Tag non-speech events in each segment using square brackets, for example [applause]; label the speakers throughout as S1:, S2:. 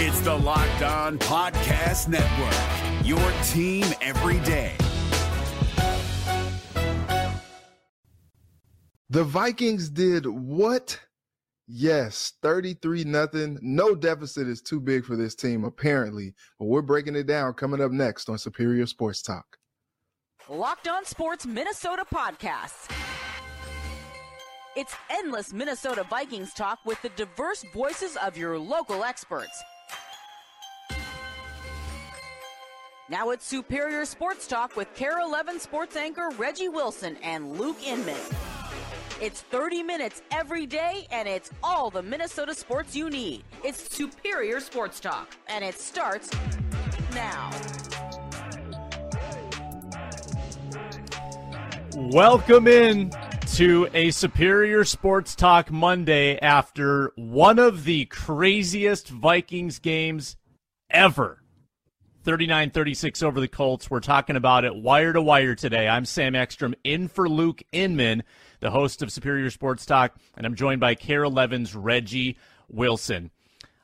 S1: It's the Locked On Podcast Network, your team every day.
S2: The Vikings did what? Yes, 33 nothing. No deficit is too big for this team, apparently. But we're breaking it down coming up next on Superior Sports Talk.
S3: Locked On Sports Minnesota Podcasts. It's endless Minnesota Vikings talk with the diverse voices of your local experts. Now it's Superior Sports Talk with KARE 11 sports anchor Reggie Wilson and Luke Inman. It's 30 minutes every day, and it's all the Minnesota sports you need. It's Superior Sports Talk, and it starts now.
S4: Welcome in to a Superior Sports Talk Monday after one of the craziest Vikings games ever. 39 36 over the Colts. We're talking about it wire to wire today. I'm Sam Ekstrom in for Luke Inman, the host of Superior Sports Talk, and I'm joined by KARE 11's Reggie Wilson.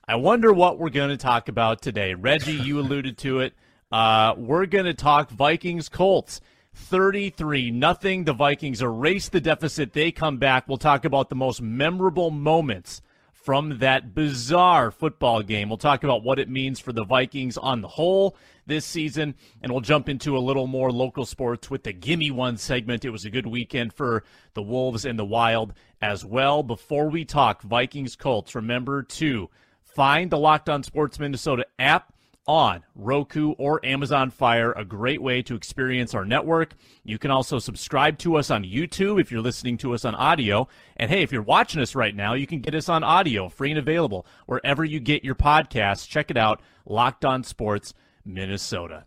S4: I wonder what we're going to talk about today. Reggie, you alluded to it. Uh, we're going to talk Vikings Colts. 33 nothing. The Vikings erase the deficit. They come back. We'll talk about the most memorable moments from that bizarre football game. We'll talk about what it means for the Vikings on the whole this season, and we'll jump into a little more local sports with the Gimme One segment. It was a good weekend for the Wolves and the Wild as well. Before we talk Vikings Colts, remember to find the Locked On Sports Minnesota app on Roku or Amazon Fire, a great way to experience our network. You can also subscribe to us on YouTube if you're listening to us on audio. And hey, if you're watching us right now, you can get us on audio, free and available, wherever you get your podcasts. Check it out, Locked On Sports Minnesota.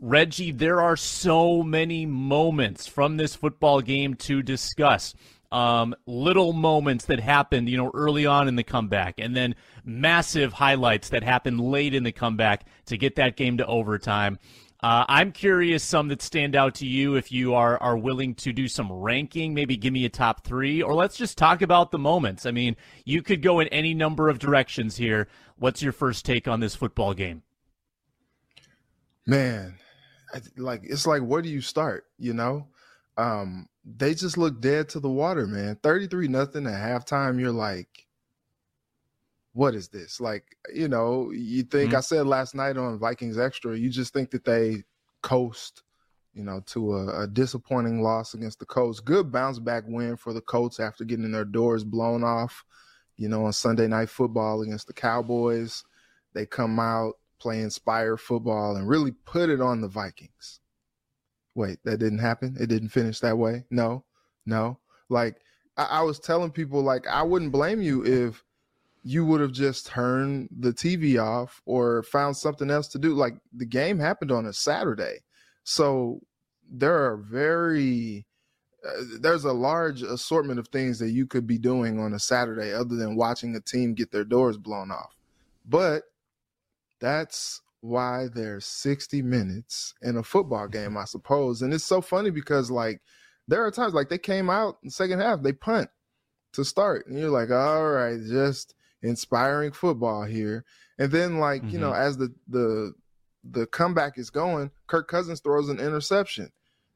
S4: Reggie, there are so many moments from this football game to discuss um, little moments that happened, you know, early on in the comeback, and then massive highlights that happened late in the comeback to get that game to overtime. Uh, I'm curious some that stand out to you if you are are willing to do some ranking, maybe give me a top three, or let's just talk about the moments. I mean, you could go in any number of directions here. What's your first take on this football game?
S2: Man, like it's like where do you start? You know, um, they just look dead to the water, man. 33 nothing at halftime. You're like, what is this? Like, you know, you think mm-hmm. I said last night on Vikings Extra, you just think that they coast, you know, to a, a, disappointing loss against the Colts. Good bounce back win for the Colts after getting their doors blown off, you know, on Sunday night football against the Cowboys. They come out, play inspired football, and really put it on the Vikings. Wait, that didn't happen? It didn't finish that way? No, no. Like I, I was telling people, like, I wouldn't blame you if you would have just turned the TV off or found something else to do. Like the game happened on a Saturday. So there are very uh, there's a large assortment of things that you could be doing on a Saturday other than watching a team get their doors blown off. But that's why there's 60 minutes in a football game, I suppose. And it's so funny because like there are times like they came out in the second half, they punt to start, and you're like, all right, just inspiring football here. And then like, mm-hmm. you know, mm-hmm. as the the the comeback is going, Kirk Cousins throws an interception.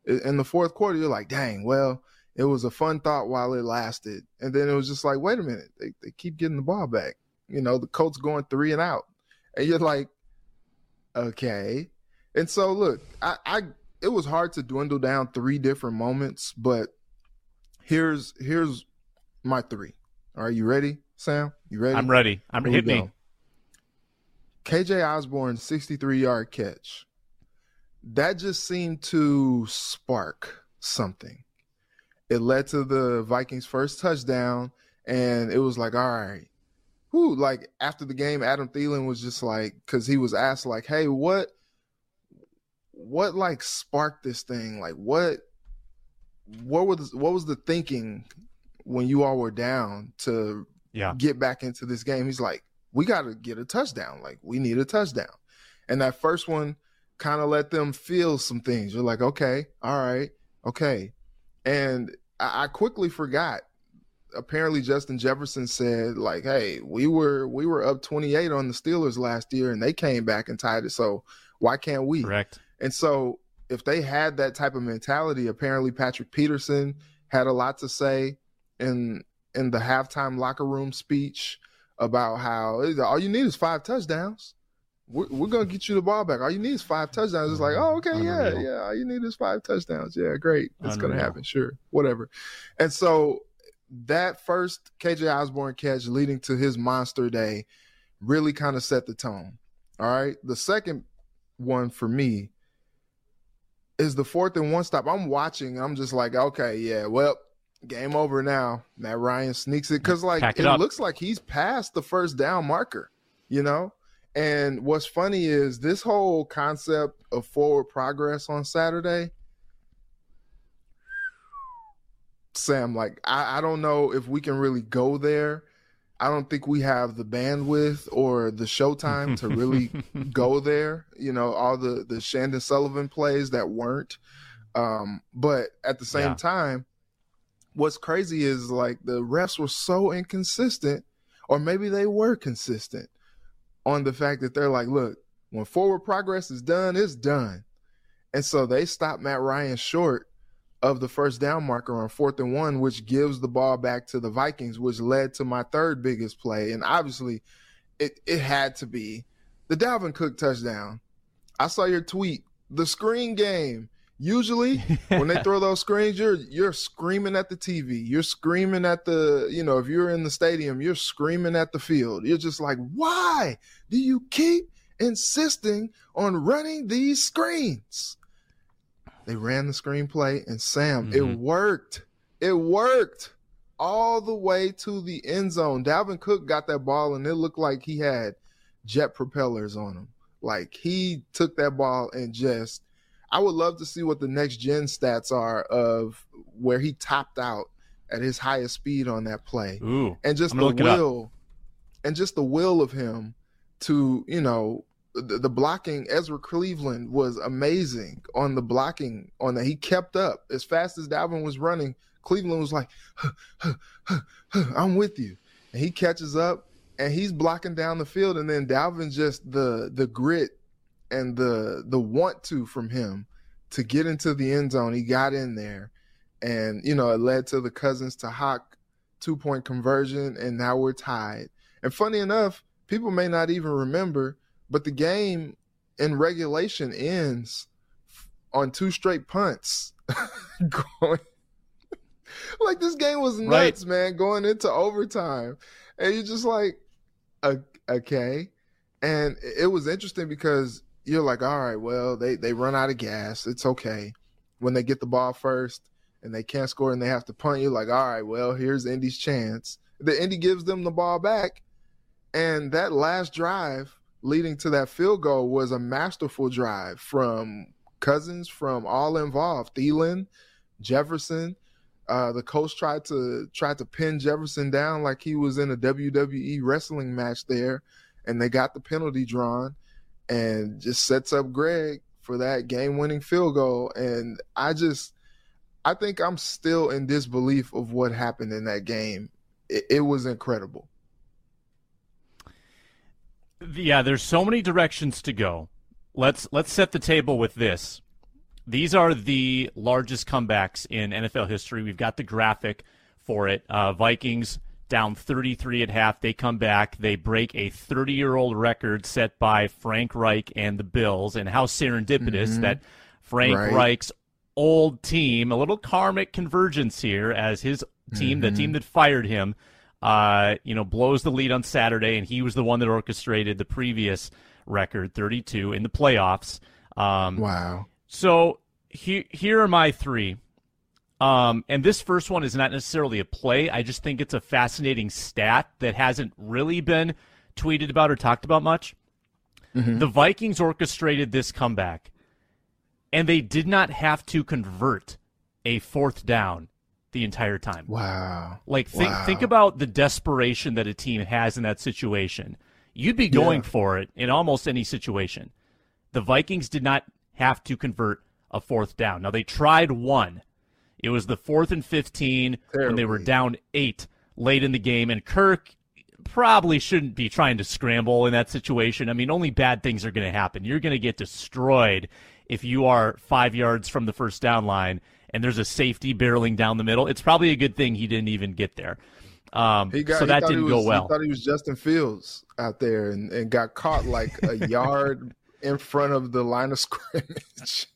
S2: In the fourth quarter, you're like, dang, well, it was a fun thought while it lasted. And then it was just like, wait a minute, they, they keep getting the ball back. You know, the Colts going three and out. And you're like, Okay. And so look, I, I it was hard to dwindle down three different moments, but here's here's my three. Are you ready, Sam? You ready?
S4: I'm ready. I'm hit me.
S2: KJ Osborn 63 yard catch. That just seemed to spark something. It led to the Vikings' first touchdown, and it was like, all right, who like after the game, Adam Thielen was just like, because he was asked like, "Hey, what, what like sparked this thing? Like, what, what was what was the thinking when you all were down to
S4: yeah.
S2: get back into this game?" He's like, "We got to get a touchdown. Like, we need a touchdown." And that first one kind of let them feel some things. You're like, "Okay, all right, okay," and I, I quickly forgot apparently Justin Jefferson said like, "Hey, we were we were up 28 on the Steelers last year, and they came back and tied it. So why can't we?"
S4: Correct.
S2: And so if they had that type of mentality, apparently Patrick Peterson had a lot to say in in the halftime locker room speech about how all you need is five touchdowns. We're, we're gonna get you the ball back. All you need is five touchdowns. It's like, oh, okay, yeah,
S4: Unreal.
S2: yeah. All you need is five touchdowns. Yeah, great. It's gonna happen. Sure, whatever. And so that first KJ Osborn catch leading to his monster day really kind of set the tone. All right. The second one for me is the fourth and one stop. I'm watching. I'm just like, okay, yeah, well, game over now. Matt Ryan sneaks it because like
S4: Pack
S2: it,
S4: it
S2: looks like he's past the first down marker, you know. And what's funny is this whole concept of forward progress on Saturday. Sam, like I, I don't know if we can really go there. I don't think we have the bandwidth or the showtime to really [laughs] go there. You know, all the the Chandon Sullivan plays that weren't. Um, but at the same
S4: Yeah.
S2: time, what's crazy is like the refs were so inconsistent, or maybe they were consistent on the fact that they're like, look, when forward progress is done, it's done. And so they stopped Matt Ryan short of the first down marker on fourth and one, which gives the ball back to the Vikings, which led to my third biggest play. And obviously, it, it had to be the Dalvin Cook touchdown. I saw your tweet, the screen game. Usually, [laughs] when they throw those screens, you're you're screaming at the TV. You're screaming at the, you know, if you're in the stadium, you're screaming at the field. You're just like, why do you keep insisting on running these screens? They ran the screenplay, and Sam, it
S4: Mhm.
S2: worked. It worked all the way to the end zone. Dalvin Cook got that ball, and it looked like he had jet propellers on him. Like he took that ball and just. I would love to see what the next gen stats are of where he topped out at his highest speed on that play
S4: Ooh.
S2: and just the
S4: gonna look it up.
S2: will and just the will of him to you know the, blocking ezra cleveland was amazing on the blocking on that. He kept up. As fast as dalvin was running cleveland was like "Huh, huh, huh, huh, i'm with you. And he catches up and he's blocking down the field. And then dalvin just the the grit and the the want to from him to get into the end zone he got in there and you know it led to the cousins to Hock two point conversion, and now we're tied. And funny enough, people may not even remember, but the game in regulation ends on two straight punts. [laughs] going like this game was
S4: Right.
S2: nuts, man, going into overtime. And you're just like, okay. And it was interesting because you're like, all right, well, they, they run out of gas. It's okay. When they get the ball first, and they can't score and they have to punt you're like all right well here's indy's chance the indy gives them the ball back and that last drive leading to that field goal was a masterful drive from cousins from all involved Thielen, jefferson uh, the coach tried to tried to pin jefferson down like he was in a wwe wrestling match there and they got the penalty drawn and just sets up greg for that game-winning field goal and i just I think I'm still in disbelief of what happened in that game. It, it was incredible.
S4: Yeah, there's so many directions to go. Let's let's set the table with this. These are the largest comebacks in NFL history. We've got the graphic for it. Uh, Vikings down 33 at half. They come back. They break a 30 year old record set by Frank Reich and the Bills. And how serendipitous
S2: Mhm.
S4: that Frank
S2: Right.
S4: Reich's old team, a little karmic convergence here as his team, the
S2: Mhm.
S4: team that fired him, uh, you know, blows the lead on Saturday, and he was the one that orchestrated the previous record, 32, in the playoffs. Um,
S2: Wow.
S4: so here, here are my three. Um, and this first one is not necessarily a play. I just think it's a fascinating stat that hasn't really been tweeted about or talked about much.
S2: Mhm.
S4: The Vikings orchestrated this comeback, and they did not have to convert a fourth down the entire time.
S2: Wow.
S4: Like think
S2: Wow.
S4: think about the desperation that a team has in that situation. You'd be going
S2: Yeah.
S4: for it in almost any situation. The Vikings did not have to convert a fourth down. Now they tried one. It was the fourth and fifteen when they were down eight late in the game, and Kirk probably shouldn't be trying to scramble in that situation. I mean, only bad things are going to happen. You're going to get destroyed if you are five yards from the first down line and there's a safety barreling down the middle. It's probably a good thing he didn't even get there. Um, got, so that didn't
S2: was,
S4: go well.
S2: He thought he was Justin Fields out there and, and got caught like a [laughs] yard in front of the line of scrimmage.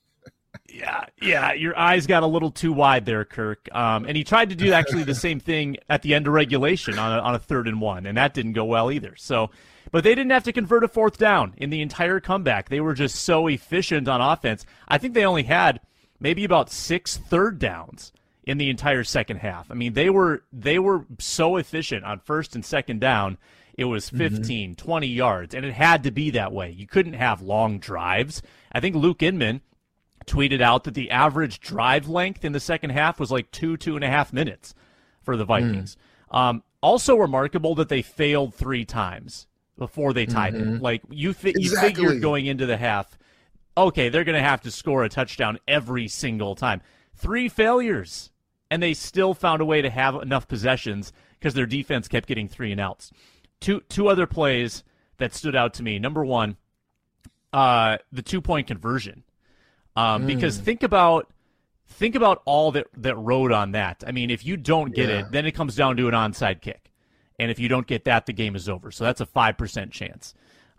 S4: Yeah, yeah, your eyes got a little too wide there, Kirk. Um, and he tried to do actually the same thing at the end of regulation on a, on a third and one, and that didn't go well either. So, but they didn't have to convert a fourth down in the entire comeback. They were just so efficient on offense. I think they only had maybe about six third downs in the entire second half. I mean, they were they were so efficient on first and second down. It was mm-hmm. 15, mm-hmm. 20 yards, and it had to be that way. You couldn't have long drives. I think Luke Inman tweeted out that the average drive length in the second half was like two, two and a half minutes for the Vikings. Mm. Um, also remarkable that they failed three times before they tied mm-hmm. it. Like you, fi- exactly. you figured going into the half, okay, they're going to have to score a touchdown every single time. Three failures, and they still found a way to have enough possessions because their defense kept getting three and outs. Two two other plays that stood out to me. Number one, uh, the two point conversion. Um, mm. Because think about think about all that that rode on that. I mean, if you don't get yeah. it, then it comes down to an onside kick, and if you don't get that, the game is over. So that's a five percent chance.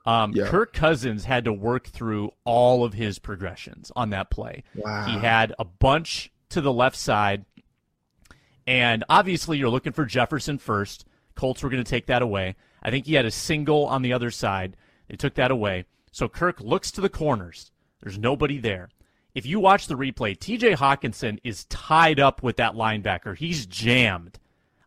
S4: Um, yeah. Kirk Cousins had to work through all of his progressions on that play. Wow. He had a bunch to the left side, and obviously you're looking for Jefferson first. Colts were going to take that away. I think he had a single on the other side. They took that away. So Kirk looks to the corners. There's nobody there if you watch the replay, TJ Hockenson is tied up with that linebacker. He's jammed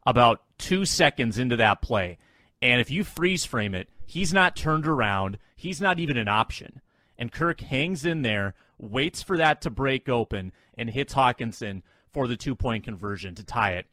S4: about two seconds into that play. And if you freeze frame it, he's not turned around. He's not even an option. And Kirk hangs in there, waits for that to break open, and hits Hockenson for the two point conversion to tie it.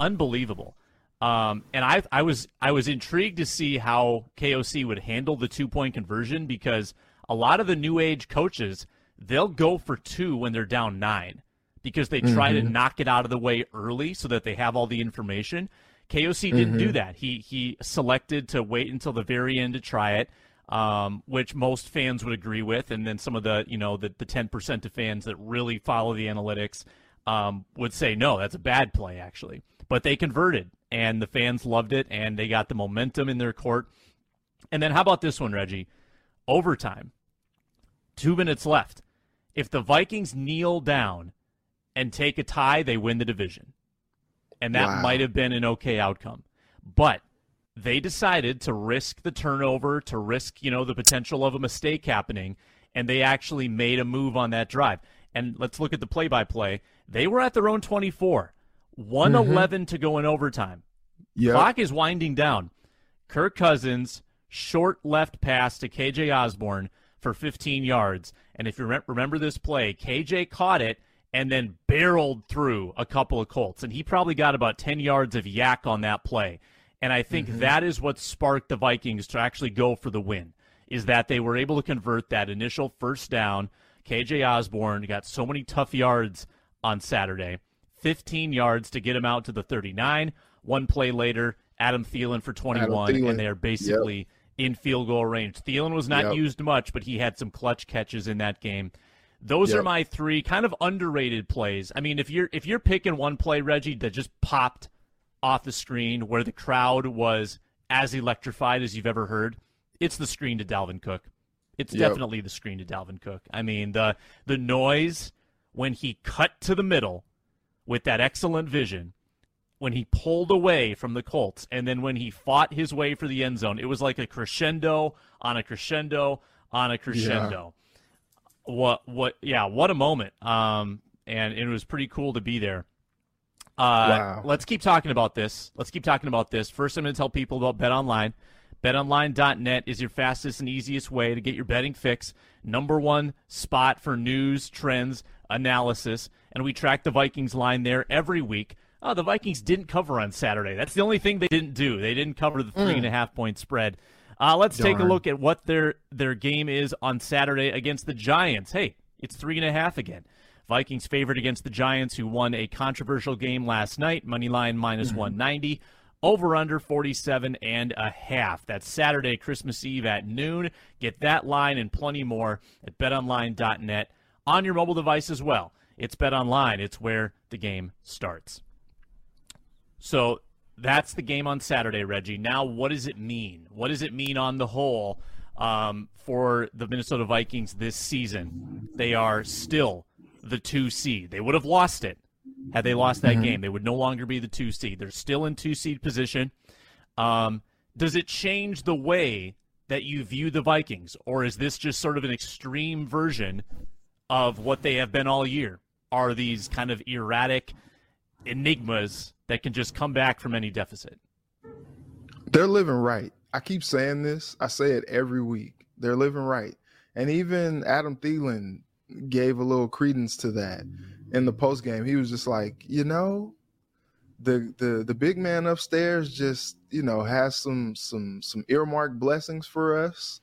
S4: Unbelievable. Um, and I, I was I was intrigued to see how KOC would handle the two point conversion because a lot of the new age coaches they'll go for two when they're down nine because they try mm-hmm. to knock it out of the way early so that they have all the information. KOC didn't mm-hmm. do that. He he selected to wait until the very end to try it, um, which most fans would agree with, and then some of the you know the the ten percent of fans that really follow the analytics um, would say no, that's a bad play actually. But they converted, and the fans loved it, and they got the momentum in their court. And then how about this one, Reggie? Overtime, two minutes left if the Vikings kneel down and take a tie, they win the division. And that wow. might have been an okay outcome. But they decided to risk the turnover, to risk, you know, the potential of a mistake happening, and they actually made a move on that drive. And let's look at the play by play. They were at their own 24. 111 mm-hmm. to go in overtime. Yep. Clock is winding down. Kirk Cousins, short left pass to KJ Osborn for 15 yards. And if you remember this play, KJ caught it and then barreled through a couple of Colts. And he probably got about 10 yards of YAC on that play. And I think mm-hmm. that is what sparked the Vikings to actually go for the win, is that they were able to convert that initial first down. KJ Osborn got so many tough yards on Saturday 15 yards to get him out to the 39. One play later, Adam Thielen for 21, Thielen. and they are basically. Yep in field goal range. Thielen was not yep. used much, but he had some clutch catches in that game. Those yep. are my three kind of underrated plays. I mean, if you're if you're picking one play, Reggie, that just popped off the screen where the crowd was as electrified as you've ever heard, it's the screen to Dalvin Cook. It's yep. definitely the screen to Dalvin Cook. I mean, the the noise when he cut to the middle with that excellent vision when he pulled away from the Colts and then when he fought his way for the end zone, it was like a crescendo on a crescendo on a crescendo. What what yeah, what a moment. Um and it was pretty cool to be there. Uh wow. let's keep talking about this. Let's keep talking about this. First I'm going to tell people about Bet Online. BetOnline.net is your fastest and easiest way to get your betting fix. Number one spot for news, trends, analysis, and we track the Vikings line there every week. Oh, the Vikings didn't cover on Saturday. That's the only thing they didn't do. They didn't cover the three mm. and a half point spread. Uh, let's Darn. take a look at what their their game is on Saturday against the Giants. Hey, it's three and a half again. Vikings favored against the Giants, who won a controversial game last night. Money line minus mm-hmm. 190. Over under 47 and a half. That's Saturday, Christmas Eve at noon. Get that line and plenty more at betonline.net on your mobile device as well. It's BetOnline. It's where the game starts. So that's the game on Saturday, Reggie. Now, what does it mean? What does it mean on the whole um, for the Minnesota Vikings this season? They are still the two seed. They would have lost it had they lost that mm-hmm. game. They would no longer be the two seed. They're still in two seed position. Um, does it change the way that you view the Vikings, or is this just sort of an extreme version of what they have been all year? Are these kind of erratic enigmas that can just come back from any deficit?
S2: They're living right. I keep saying this. I say it every week. They're living right. And even Adam Thielen gave a little credence to that in the post game. He was just like, you know, the the the big man upstairs just you know has some some some earmarked blessings for us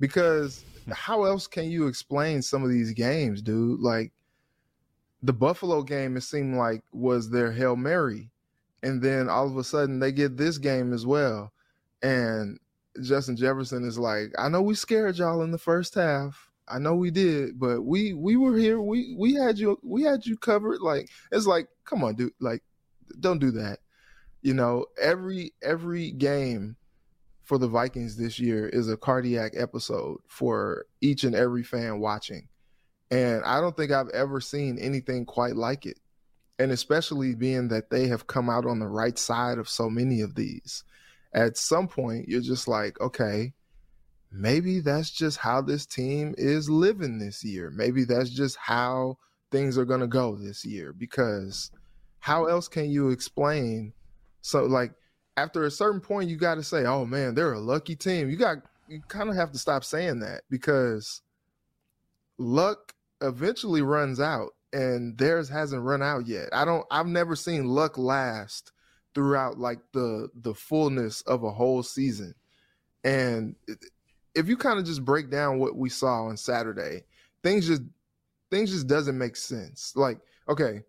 S2: because how else can you explain some of these games, dude? Like the Buffalo game, it seemed like was their hail mary, and then all of a sudden they get this game as well, and Justin Jefferson is like, I know we scared y'all in the first half I know we did, but we we were here. We we had you we had you covered. Like it's like, come on, dude. Like, don't do that. You know, every every game for the Vikings this year is a cardiac episode for each and every fan watching. And I don't think I've ever seen anything quite like it. And especially being that they have come out on the right side of so many of these. At some point, you're just like, okay, maybe that's just how this team is living this year. Maybe that's just how things are going to go this year because how else can you explain so like after a certain point you got to say oh man they're a lucky team you got you kind of have to stop saying that because luck eventually runs out and theirs hasn't run out yet i don't i've never seen luck last throughout like the the fullness of a whole season and if you kind of just break down what we saw on Saturday, things just things just doesn't make sense. Like, okay,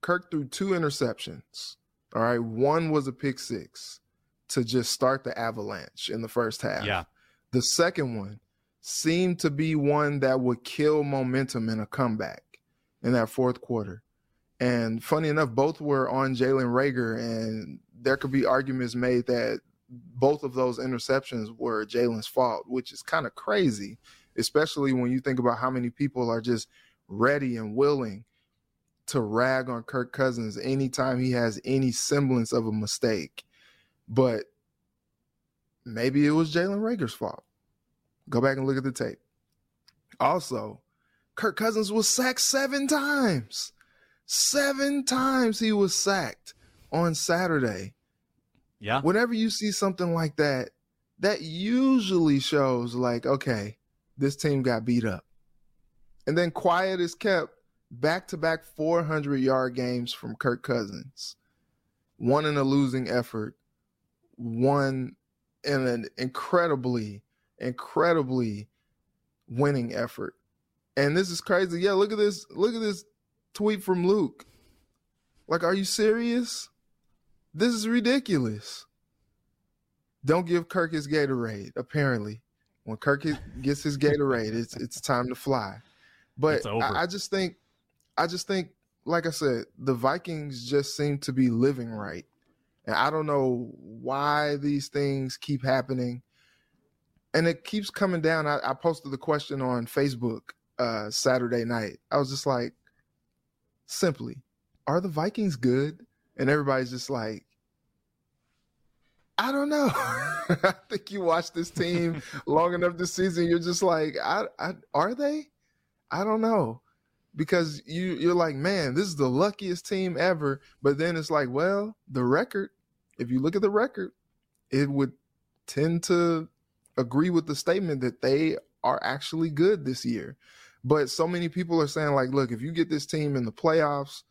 S2: Kirk threw two interceptions. All right, one was a pick six to just start the avalanche in the first half.
S4: Yeah.
S2: The second one seemed to be one that would kill momentum in a comeback in that fourth quarter. And funny enough, both were on Jalen Reagor, and there could be arguments made that both of those interceptions were Jalen's fault, which is kind of crazy, especially when you think about how many people are just ready and willing to rag on Kirk Cousins anytime he has any semblance of a mistake. But maybe it was Jalen Reagor's fault. Go back and look at the tape. Also, Kirk Cousins was sacked seven times. Seven times he was sacked on Saturday.
S4: Yeah.
S2: Whenever you see something like that, that usually shows like, okay, this team got beat up. And then quiet is kept back to back 400 yard games from Kirk Cousins. One in a losing effort, one in an incredibly, incredibly winning effort. And this is crazy. Yeah, look at this. Look at this tweet from Luke. Like, are you serious? This is ridiculous. Don't give Kirk his Gatorade. Apparently, when Kirk gets his Gatorade, it's it's time to fly. But I, I just think, I just think, like I said, the Vikings just seem to be living right, and I don't know why these things keep happening. And it keeps coming down. I, I posted the question on Facebook uh, Saturday night. I was just like, simply, are the Vikings good? and everybody's just like, I don't know. [laughs] I think you watch this team [laughs] long enough this season, you're just like, I, I, are they? I don't know. Because you you're like, man, this is the luckiest team ever. But then it's like, well, the record, if you look at the record, it would tend to agree with the statement that they are actually good this year. But so many people are saying, like, look, if you get this team in the playoffs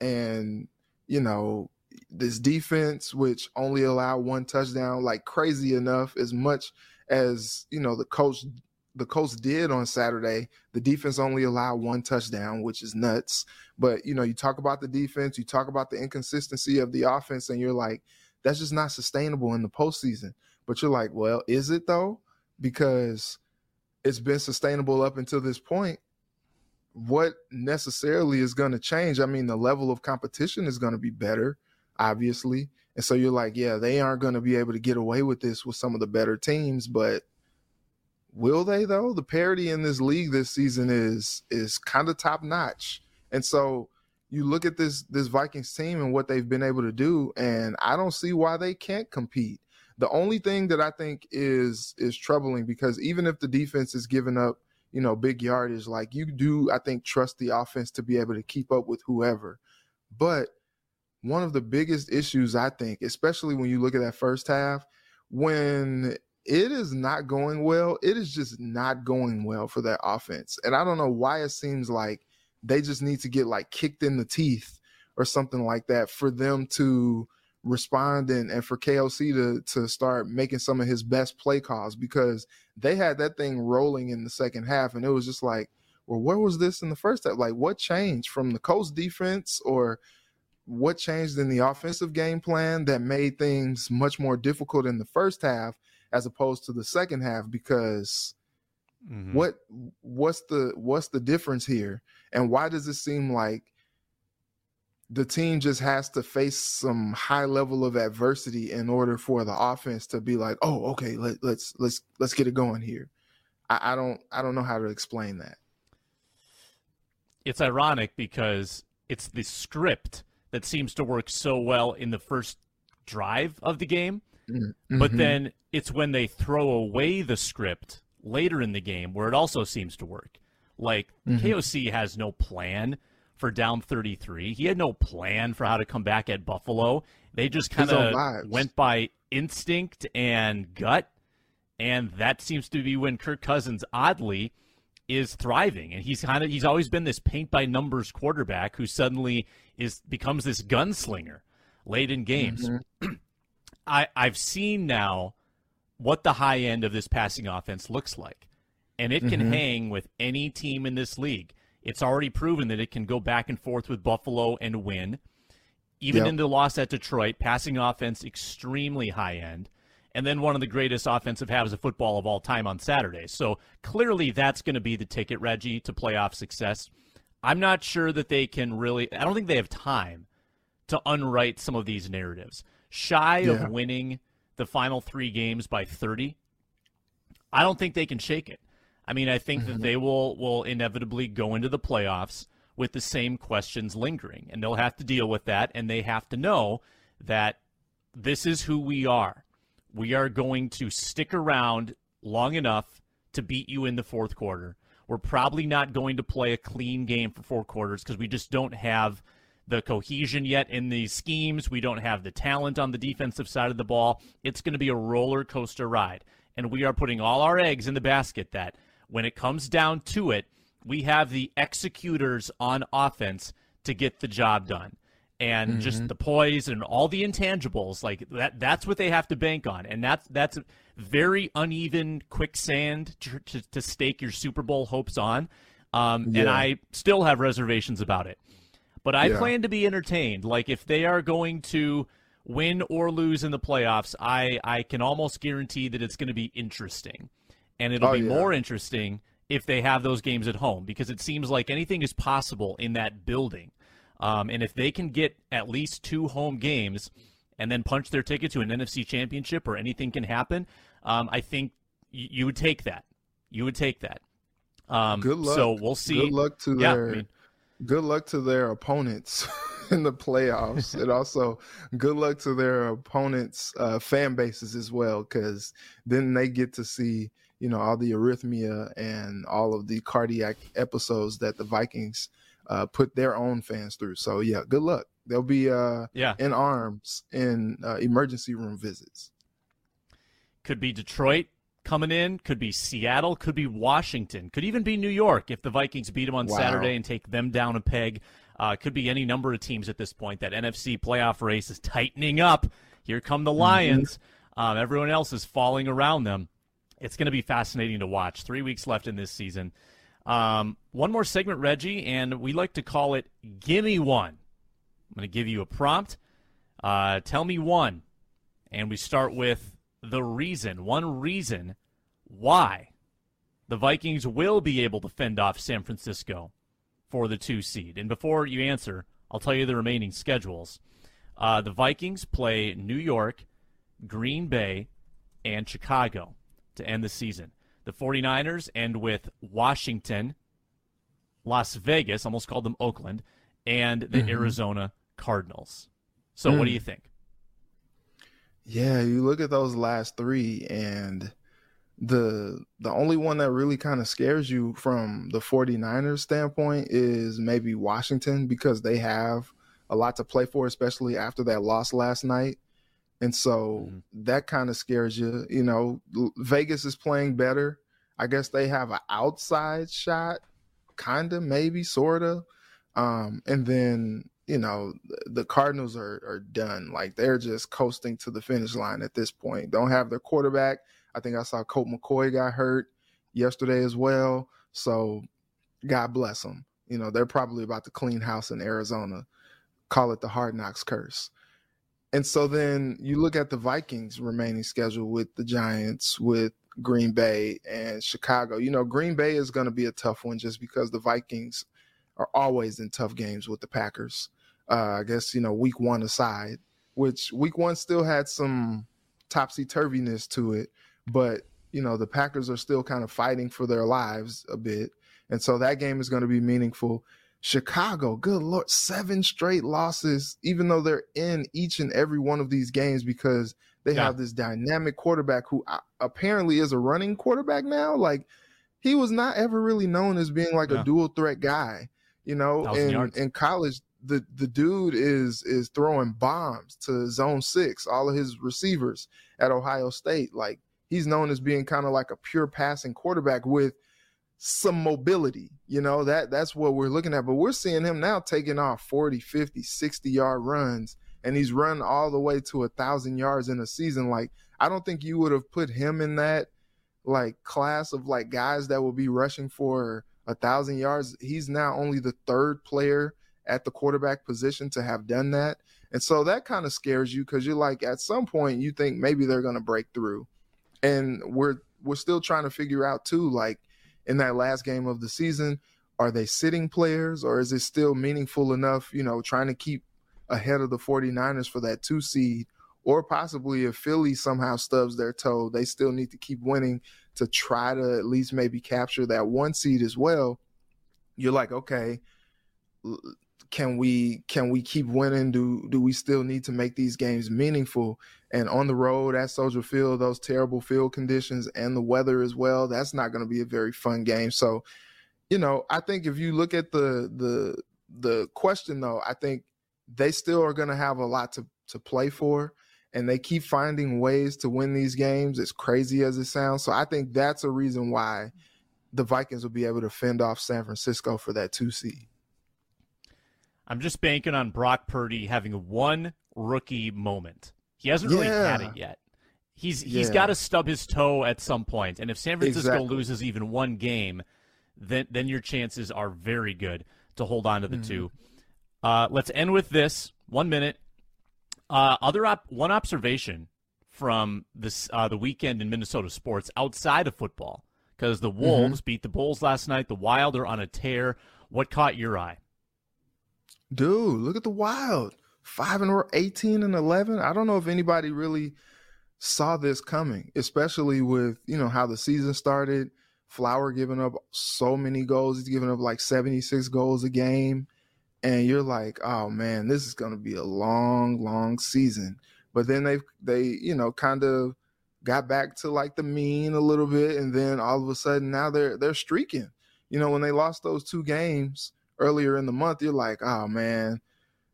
S2: and you know, this defense, which only allowed one touchdown, like crazy enough, as much as, you know, the coach the coach did on Saturday, the defense only allowed one touchdown, which is nuts. But you know, you talk about the defense, you talk about the inconsistency of the offense, and you're like, that's just not sustainable in the postseason. But you're like, well, is it though? Because it's been sustainable up until this point. What necessarily is going to change? I mean, the level of competition is going to be better, obviously. And so you're like, yeah, they aren't going to be able to get away with this with some of the better teams, but will they though? The parity in this league this season is is kind of top notch. And so you look at this this Vikings team and what they've been able to do and I don't see why they can't compete. The only thing that I think is is troubling because even if the defense is giving up, you know, big yardage, like you do, I think trust the offense to be able to keep up with whoever. But one of the biggest issues, I think, especially when you look at that first half, when it is not going well, it is just not going well for that offense. And I don't know why it seems like they just need to get like kicked in the teeth or something like that for them to respond and, and for KOC to to start making some of his best play calls because they had that thing rolling in the second half and it was just like, well, where was this in the first half? Like what changed from the Colts defense or what changed in the offensive game plan that made things much more difficult in the first half as opposed to the second half because mm-hmm. what what's the what's the difference here and why does it seem like the team just has to face some high level of adversity in order for the offense to be like oh okay let, let's let's let's get it going here I, I don't i don't know how to explain that
S4: it's ironic because it's the script that seems to work so well in the first drive of the game. Mm-hmm. But then it's when they throw away the script later in the game where it also seems to work. Like mm-hmm. KOC has no plan for down 33. He had no plan for how to come back at Buffalo. They just kind of went by instinct and gut. And that seems to be when Kirk Cousins, oddly, is thriving, and he's kind of he's always been this paint by numbers quarterback who suddenly is becomes this gunslinger late in games. Mm-hmm. I I've seen now what the high end of this passing offense looks like, and it can mm-hmm. hang with any team in this league. It's already proven that it can go back and forth with Buffalo and win. Even yep. in the loss at Detroit, passing offense extremely high end and then one of the greatest offensive halves of football of all time on Saturday. So clearly that's going to be the ticket, Reggie, to playoff success. I'm not sure that they can really, I don't think they have time to unwrite some of these narratives. Shy yeah. of winning the final three games by 30, I don't think they can shake it. I mean, I think mm-hmm. that they will will inevitably go into the playoffs with the same questions lingering, and they'll have to deal with that, and they have to know that this is who we are we are going to stick around long enough to beat you in the fourth quarter. We're probably not going to play a clean game for four quarters because we just don't have the cohesion yet in the schemes. We don't have the talent on the defensive side of the ball. It's going to be a roller coaster ride. And we are putting all our eggs in the basket that when it comes down to it, we have the executors on offense to get the job done and mm-hmm. just the poise and all the intangibles like that that's what they have to bank on and that's that's very uneven quicksand to, to, to stake your super bowl hopes on um, yeah. and i still have reservations about it but i yeah. plan to be entertained like if they are going to win or lose in the playoffs i i can almost guarantee that it's going to be interesting and it'll oh, be yeah. more interesting if they have those games at home because it seems like anything is possible in that building um, and if they can get at least two home games and then punch their ticket to an NFC championship or anything can happen, um, I think y- you would take that. You would take that. Um,
S2: good luck.
S4: So we'll see.
S2: Good luck to yeah, their. I mean, good luck to their opponents [laughs] in the playoffs, and [laughs] also good luck to their opponents' uh, fan bases as well, because then they get to see you know all the arrhythmia and all of the cardiac episodes that the Vikings uh, put their own fans through. So yeah, good luck. They'll be uh,
S4: yeah
S2: in arms in uh, emergency room visits.
S4: Could be Detroit coming in. Could be Seattle. Could be Washington. Could even be New York if the Vikings beat them on wow. Saturday and take them down a peg. Uh, could be any number of teams at this point. That NFC playoff race is tightening up. Here come the mm-hmm. Lions. Mm-hmm. Um, everyone else is falling around them. It's going to be fascinating to watch. Three weeks left in this season. Um, one more segment, Reggie, and we like to call it Gimme One. I'm going to give you a prompt. Uh, tell me one. And we start with the reason, one reason why the Vikings will be able to fend off San Francisco for the two seed. And before you answer, I'll tell you the remaining schedules. Uh, the Vikings play New York, Green Bay, and Chicago to end the season. The 49ers end with Washington, Las Vegas, almost called them Oakland, and the mm-hmm. Arizona Cardinals. So, mm. what do mm. you think?
S2: Yeah, you look at those last three, and the the only one that really kind of scares you from the 49ers standpoint is maybe Washington because they have a lot to play for, especially after that loss last night. And so mm-hmm. that kind of scares you. You know, Vegas is playing better. I guess they have an outside shot, kind of, maybe, sort of. Um, and then, you know, the Cardinals are, are done. Like they're just coasting to the finish line at this point. Don't have their quarterback. I think I saw Colt McCoy got hurt yesterday as well. So God bless them. You know, they're probably about to clean house in Arizona. Call it the hard knocks curse. And so then you look at the Vikings remaining schedule with the Giants, with Green Bay and Chicago. You know, Green Bay is going to be a tough one just because the Vikings are always in tough games with the Packers. Uh, I guess, you know, week one aside, which week one still had some topsy turviness to it, but you know the Packers are still kind of fighting for their lives a bit, and so that game is going to be meaningful. Chicago, good lord, seven straight losses, even though they're in each and every one of these games because they yeah. have this dynamic quarterback who uh, apparently is a running quarterback now. Like he was not ever really known as being like yeah. a dual threat guy, you know. In in college, the the dude is is throwing bombs to zone six. All of his receivers at Ohio State, like he's known as being kind of like a pure passing quarterback with some mobility. You know, that that's what we're looking at. But we're seeing him now taking off 40, 50, 60 yard runs, and he's run all the way to a thousand yards in a season. Like, I don't think you would have put him in that like class of like guys that will be rushing for a thousand yards. He's now only the third player at the quarterback position to have done that. And so that kind of scares you because you're like, at some point, you think maybe they're going to break through and we're we're still trying to figure out too like in that last game of the season? Are they sitting players or is it still meaningful enough you know trying to keep ahead of the 49ers for that 2 seed? Or possibly if Philly somehow stubs their toe they still need to keep winning to try to at least maybe capture that 1 seed as well. You're like okay can we can we keep winning? Do do we still need to make these games meaningful? And on the road at Soldier Field, those terrible field conditions and the weather as well, that's not going to be a very fun game. So, you know, I think if you look at the the the question though, I think they still are going to have a lot to to play for and they keep finding ways to win these games as crazy as it sounds. So I think that's a reason why the Vikings will be able to fend off San Francisco for that 2 seed.
S4: I'm just banking on Brock Purdy having one rookie moment. He hasn't really yeah. had it yet. He's he's yeah. got to stub his toe at some point. and if San Francisco exactly. loses even one game, then then your chances are very good to hold on to the mm. two. Uh, let's end with this one minute. Uh, other op- one observation from this uh, the weekend in Minnesota sports outside of football because the mm-hmm. Wolves mm-hmm. beat the Bulls last night. The Wild are on a tear. What caught your eye?
S2: Dude, look at the Wild. Five and 18 and 11. I don't know if anybody really saw this coming, especially with, you know, how the season started. Flower giving up so many goals. He's giving up like 76 goals a game. And you're like, oh man, this is going to be a long, long season. But then they've, they, you know, kind of got back to like the mean a little bit. And then all of a sudden now they're, they're streaking. You know, when they lost those two games, earlier in the month, you're like, oh man,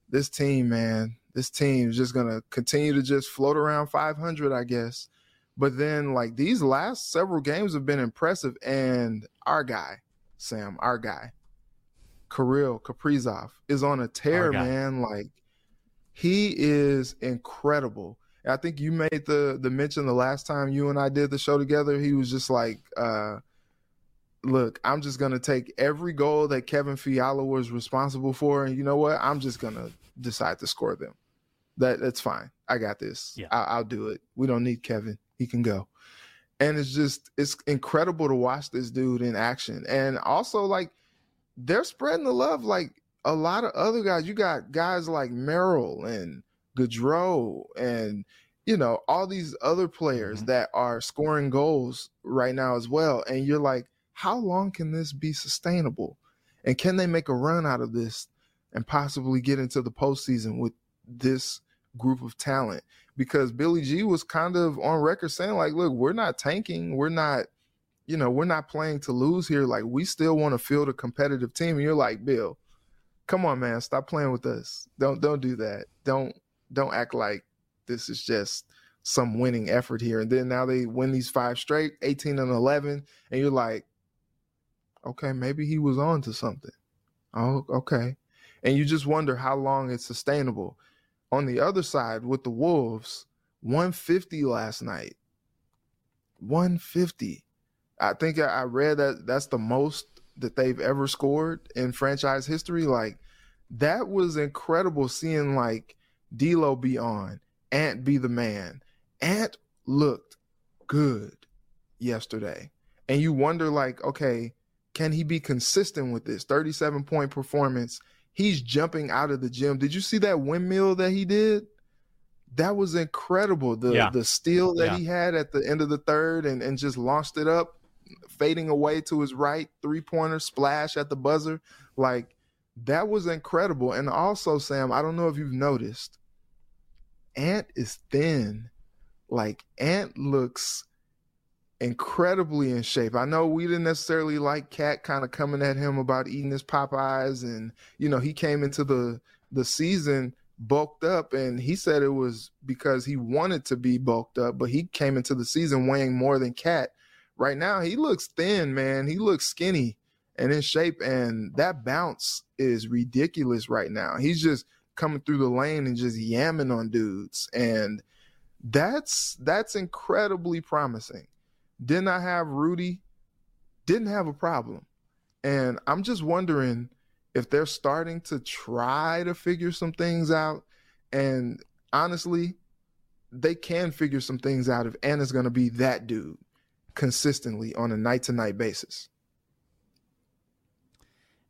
S2: this team, man, this team is just gonna continue to just float around 500, I guess. But then, like these last several games have been impressive, and our guy, Sam, our guy, Kirill Kaprizov, is on a tear, man. Like he is incredible. I think you made the the mention the last time you and I did the show together. He was just like, uh, look, I'm just gonna take every goal that Kevin Fiala was responsible for, and you know what? I'm just gonna decide to score them. That that's fine. I got this.
S4: Yeah.
S2: I, I'll do it. We don't need Kevin. He can go. And it's just it's incredible to watch this dude in action. And also like they're spreading the love like a lot of other guys. You got guys like Merrill and Gaudreau and you know all these other players
S4: Mhm.
S2: that are scoring goals right now as well. And you're like, how long can this be sustainable? And can they make a run out of this and possibly get into the postseason with this group of talent? Because Billy G was kind of on record saying, like, look, we're not tanking. We're not, you know, we're not playing to lose here. Like, we still want to field a competitive team. And you're like, Bill, come on, man, stop playing with us. Don't don't do that. Don't don't act like this is just some winning effort here. And then now they win these five straight, 18 and 11, and you're like, okay, maybe he was on to something. Oh, okay. And you just wonder how long it's sustainable. On the other side, with the Wolves, 150 last night. 150. I think I read that that's the most that they've ever scored in franchise history. Like, that was incredible seeing like D'Lo be on, Ant be the man. Ant looked good yesterday. And you wonder, like, okay, can he be consistent with this 37 point performance? He's jumping out of the gym. Did you see that windmill that he did? That was incredible. The
S4: Yeah.
S2: the steal that
S4: Yeah.
S2: he had at the end of the third and, and just launched it up, fading away to his right, three pointer splash at the buzzer. Like that was incredible. And also, Sam, I don't know if you've noticed, Ant is thin. Like Ant looks incredibly in shape. I know we didn't necessarily like KAT kind of coming at him about eating his Popeyes, and you know he came into the the season bulked up, and he said it was because he wanted to be bulked up, but he came into the season weighing more than KAT. Right now, he looks thin, man. He looks skinny and in shape, and that bounce is ridiculous right now. He's just coming through the lane and just yamming on dudes, and that's that's incredibly promising. Did not have Rudy, didn't have a problem. And I'm just wondering if they're starting to try to figure some things out. And honestly, they can figure some things out if Ant's going to be that dude consistently on a night to night basis.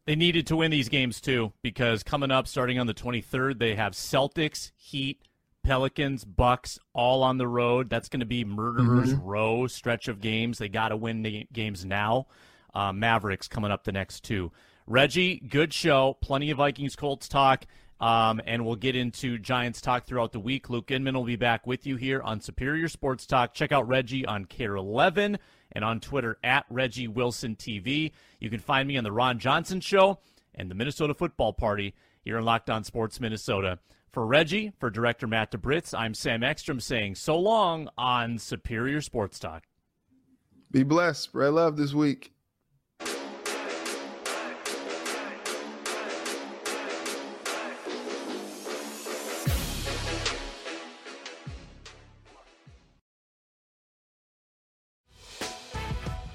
S4: They needed to win these games too because coming up starting on the 23rd they have Celtics, Heat, Pelicans, Bucks all on the road. That's going to be murderers row stretch of games. They got to win the games now. Uh, Mavericks coming up the next two. Reggie, good show. Plenty of Vikings Colts talk. Um, and we'll get into Giants talk throughout the week. Luke Inman will be back with you here on Superior Sports Talk. Check out Reggie on KARE 11 and on Twitter at Reggie Wilson TV. You can find me on the Ron Johnson Show and the Minnesota Football Party here in Locked On Sports Minnesota. For Reggie, for Director Matt DeBritz, I'm Sam Ekstrom saying so long on Superior Sports Talk.
S2: Be blessed. Spread love this week.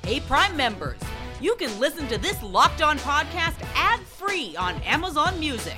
S3: Hey, Prime members, you can listen to this locked on podcast ad free on Amazon Music.